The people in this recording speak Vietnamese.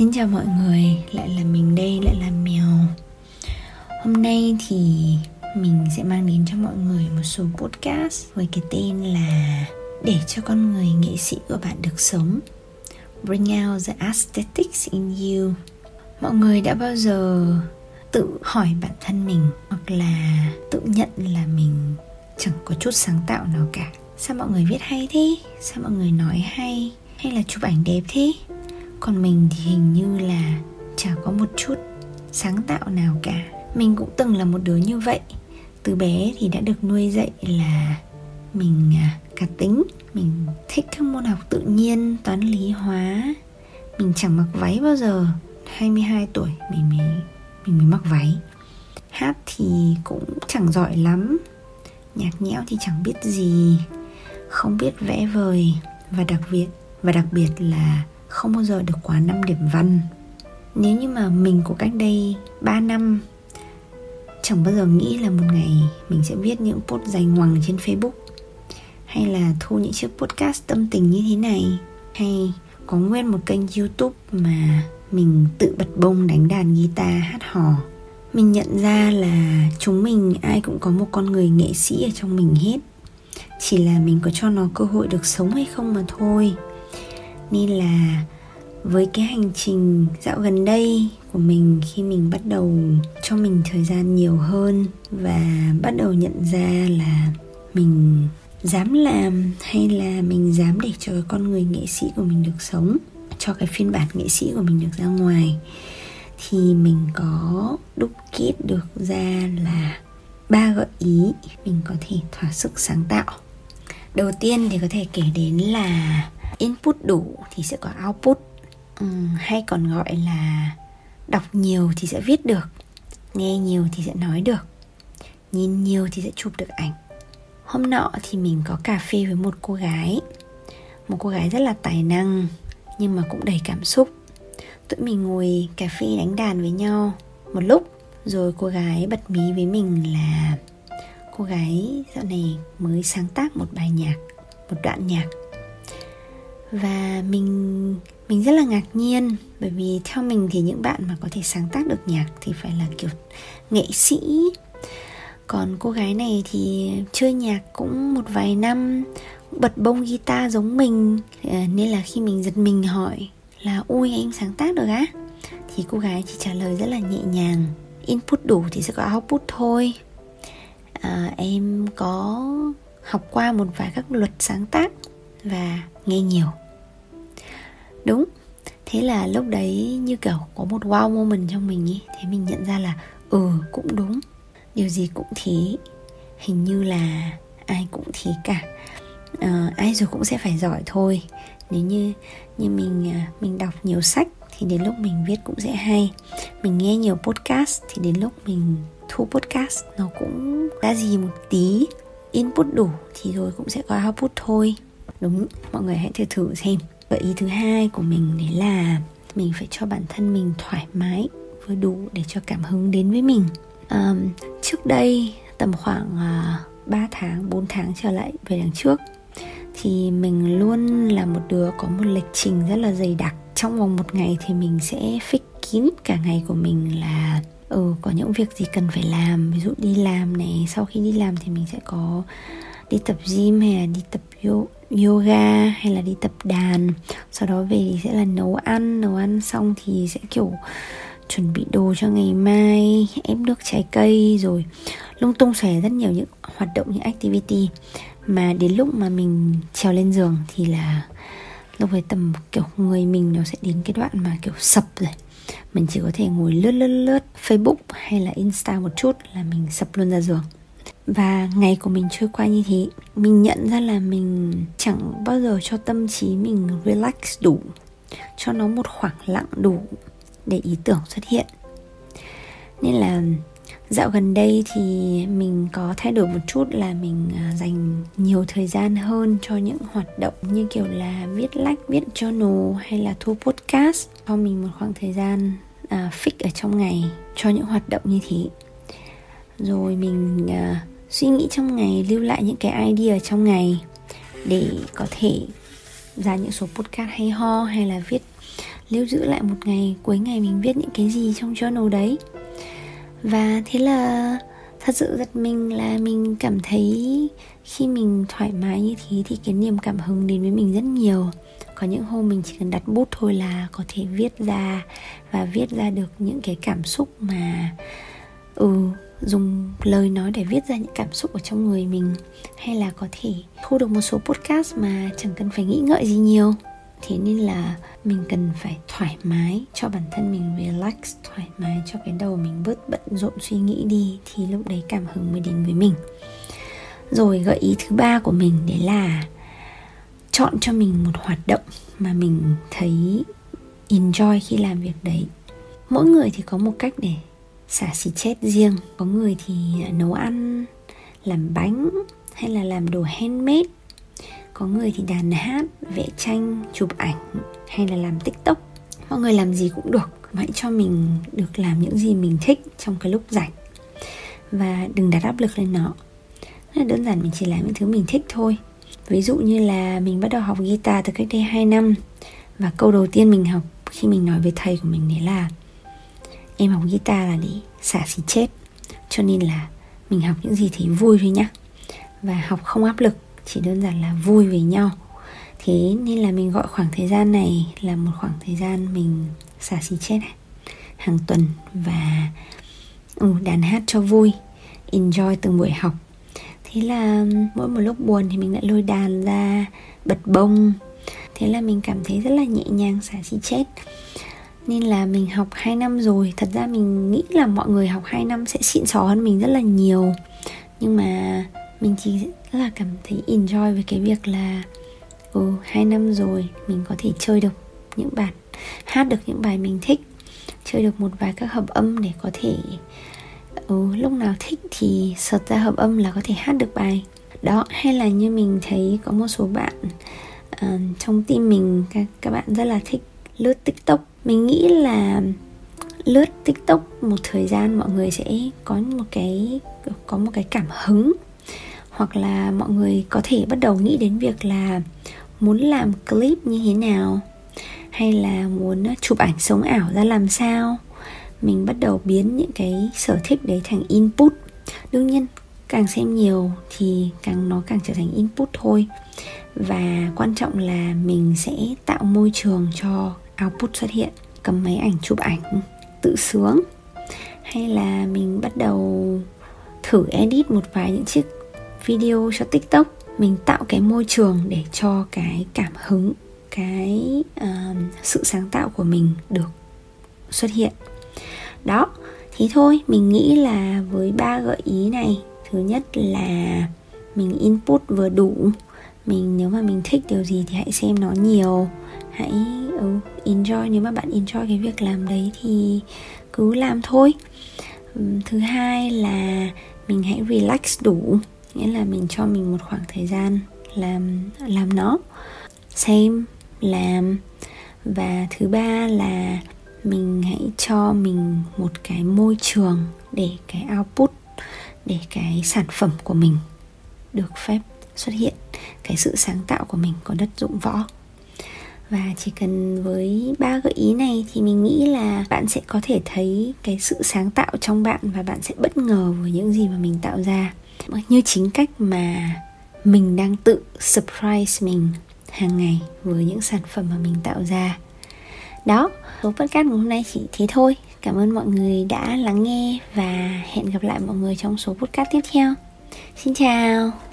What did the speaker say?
Xin chào mọi người, lại là mình đây, lại là Mèo Hôm nay thì mình sẽ mang đến cho mọi người một số podcast với cái tên là Để cho con người nghệ sĩ của bạn được sống Bring out the aesthetics in you Mọi người đã bao giờ tự hỏi bản thân mình Hoặc là tự nhận là mình chẳng có chút sáng tạo nào cả Sao mọi người viết hay thế? Sao mọi người nói hay? Hay là chụp ảnh đẹp thế? Còn mình thì hình như là chả có một chút sáng tạo nào cả. Mình cũng từng là một đứa như vậy. Từ bé thì đã được nuôi dạy là mình à, cá tính, mình thích các môn học tự nhiên, toán lý hóa. Mình chẳng mặc váy bao giờ. 22 tuổi mình mới mình mới mặc váy. Hát thì cũng chẳng giỏi lắm. Nhạc nhẽo thì chẳng biết gì. Không biết vẽ vời. Và đặc biệt, và đặc biệt là không bao giờ được quá 5 điểm văn. Nếu như mà mình của cách đây 3 năm, Chẳng bao giờ nghĩ là một ngày mình sẽ viết những post dài ngoằng trên Facebook, Hay là thu những chiếc podcast tâm tình như thế này, Hay có nguyên một kênh youtube mà mình tự bật bông đánh đàn guitar hát hò. Mình nhận ra là chúng mình ai cũng có một con người nghệ sĩ ở trong mình hết. Chỉ là mình có cho nó cơ hội được sống hay không mà thôi nên là với cái hành trình dạo gần đây của mình khi mình bắt đầu cho mình thời gian nhiều hơn và bắt đầu nhận ra là mình dám làm hay là mình dám để cho con người nghệ sĩ của mình được sống, cho cái phiên bản nghệ sĩ của mình được ra ngoài, thì mình có đúc kết được ra là ba gợi ý mình có thể thỏa sức sáng tạo. Đầu tiên thì có thể kể đến là input đủ thì sẽ có output. Uhm, hay còn gọi là đọc nhiều thì sẽ viết được nghe nhiều thì sẽ nói được nhìn nhiều thì sẽ chụp được ảnh. Hôm nọ thì mình có cà phê với một cô gái. Một cô gái rất là tài năng nhưng mà cũng đầy cảm xúc. Tụi mình ngồi cà phê đánh đàn với nhau một lúc rồi cô gái bật mí với mình là cô gái dạo này mới sáng tác một bài nhạc một đoạn nhạc và mình mình rất là ngạc nhiên bởi vì theo mình thì những bạn mà có thể sáng tác được nhạc thì phải là kiểu nghệ sĩ. Còn cô gái này thì chơi nhạc cũng một vài năm bật bông guitar giống mình. Ờ, nên là khi mình giật mình hỏi là ui em sáng tác được á? Thì cô gái chỉ trả lời rất là nhẹ nhàng input đủ thì sẽ có output thôi. À, em có học qua một vài các luật sáng tác và nghe nhiều. Đúng thế là lúc đấy như kiểu có một wow moment trong mình ý thế mình nhận ra là ừ cũng đúng điều gì cũng thế. Hình như là ai cũng thế cả. À, ai rồi cũng sẽ phải giỏi thôi. Nếu như như mình à, mình đọc nhiều sách thì đến lúc mình viết cũng sẽ hay. Mình nghe nhiều podcast thì đến lúc mình thu podcast nó cũng ra gì một tí input đủ thì rồi cũng sẽ có output thôi đúng mọi người hãy thử thử xem. Gợi ý thứ hai của mình đấy là mình phải cho bản thân mình thoải mái vừa đủ để cho cảm hứng đến với mình. Um, trước đây tầm khoảng à, uh, 3 tháng 4 tháng trở lại về đằng trước thì mình luôn là một đứa có một lịch trình rất là dày đặc. Trong vòng một ngày thì mình sẽ fix kín cả ngày của mình là ừ có những việc gì cần phải làm. Ví dụ đi làm này sau khi đi làm thì mình sẽ có đi tập gym hay là đi tập yoga hay là đi tập đàn. Sau đó về thì sẽ là nấu ăn nấu ăn xong thì sẽ kiểu chuẩn bị đồ cho ngày mai, ép nước, trái cây rồi. Lung tung xòe rất nhiều những hoạt động, những activity mà đến lúc mà mình trèo lên giường thì là lúc ấy tầm kiểu người mình nó sẽ đến cái đoạn mà kiểu sập rồi. Mình chỉ có thể ngồi lướt lướt lướt facebook hay là insta một chút là mình sập luôn ra giường và ngày của mình trôi qua như thế mình nhận ra là mình chẳng bao giờ cho tâm trí mình relax đủ cho nó một khoảng lặng đủ để ý tưởng xuất hiện. Nên là dạo gần đây thì mình có thay đổi một chút là mình à, dành nhiều thời gian hơn cho những hoạt động như kiểu là viết lách viết journal hay là thu podcast cho mình một khoảng thời gian uh, fix ở trong ngày cho những hoạt động như thế. Rồi mình uh, suy nghĩ trong ngày, lưu lại những cái idea trong ngày để có thể ra những số podcast hay ho hay là viết, lưu giữ lại một ngày, cuối ngày mình viết những cái gì trong journal đấy. Và thế là thật sự giật mình là mình cảm thấy khi mình thoải mái như thế thì cái niềm cảm hứng đến với mình rất nhiều. Có những hôm mình chỉ cần đặt bút thôi là có thể viết ra và viết ra được những cái cảm xúc mà ừ dùng lời nói để viết ra những cảm xúc ở trong người mình, hay là có thể thu được một số podcast mà chẳng cần phải nghĩ ngợi gì nhiều. Thế nên là mình cần phải thoải mái cho bản thân mình, relax, thoải mái cho cái đầu mình bớt bận rộn suy nghĩ đi, thì lúc đấy cảm hứng mới đến với mình. Rồi gợi ý thứ ba của mình, đấy là chọn cho mình một hoạt động mà mình thấy enjoy khi làm việc đấy. Mỗi người thì có một cách để xả xì chết riêng. Có người thì nấu ăn, làm bánh, hay là làm đồ handmade. Có người thì đàn hát, vẽ tranh, chụp ảnh, hay là làm tiktok. Mọi người làm gì cũng được. Hãy cho mình được làm những gì mình thích trong cái lúc rảnh. Và đừng đặt áp lực lên nó. Rất là đơn giản, mình chỉ làm những thứ mình thích thôi. Ví dụ như là mình bắt đầu học guitar từ cách đây 2 năm. Và câu đầu tiên mình học khi mình nói với thầy của mình đấy là em học guitar là để xả xì chết. Cho nên là mình học những gì thì vui thôi nhá. Và học không áp lực chỉ đơn giản là vui với nhau. Thế nên là mình gọi khoảng thời gian này là một khoảng thời gian mình xả xì chết này hàng tuần và ừ, đàn hát cho vui enjoy từng buổi học. Thế là mỗi một lúc buồn thì mình lại lôi đàn ra bật bông. Thế là mình cảm thấy rất là nhẹ nhàng xả xì chết nên là mình học 2 năm rồi. Thật ra mình nghĩ là mọi người học 2 năm sẽ xịn sò hơn mình rất là nhiều. Nhưng mà mình chỉ là cảm thấy enjoy với cái việc là ừ hai năm rồi mình có thể chơi được những bản hát được những bài mình thích chơi được một vài các hợp âm để có thể ừ, lúc nào thích thì sợt ra hợp âm là có thể hát được bài. Đó hay là như mình thấy có một số bạn uh, trong team mình các, các bạn rất là thích lướt tiktok mình nghĩ là lướt tiktok một thời gian mọi người sẽ có một cái, có một cái cảm hứng. Hoặc là mọi người có thể bắt đầu nghĩ đến việc là muốn làm clip như thế nào, hay là muốn chụp ảnh sống ảo ra làm sao. Mình bắt đầu biến những cái sở thích đấy thành input. Đương nhiên, càng xem nhiều thì càng nó càng trở thành input thôi. Và quan trọng là mình sẽ tạo môi trường cho output xuất hiện cầm máy ảnh chụp ảnh tự sướng. Hay là mình bắt đầu thử edit một vài những chiếc video cho tiktok mình tạo cái môi trường để cho cái cảm hứng cái uh, sự sáng tạo của mình được xuất hiện. Đó thì thôi mình nghĩ là với ba gợi ý này thứ nhất là mình input vừa đủ. Mình nếu mà mình thích điều gì thì hãy xem nó nhiều hãy ừ, enjoy. Nếu mà bạn enjoy cái việc làm đấy thì cứ làm thôi. Thứ hai là mình hãy relax đủ. Nghĩa là mình cho mình một khoảng thời gian làm làm nó. Xem làm. Và thứ ba là mình hãy cho mình một cái môi trường để cái output để cái sản phẩm của mình được phép xuất hiện. Cái sự sáng tạo của mình có đất dụng võ và chỉ cần với ba gợi ý này thì mình nghĩ là bạn sẽ có thể thấy cái sự sáng tạo trong bạn và bạn sẽ bất ngờ với những gì mà mình tạo ra. Như chính cách mà mình đang tự surprise mình hàng ngày với những sản phẩm mà mình tạo ra. Đó, số podcast ngày hôm nay chỉ thế thôi. Cảm ơn mọi người đã lắng nghe và hẹn gặp lại mọi người trong số podcast tiếp theo. Xin chào!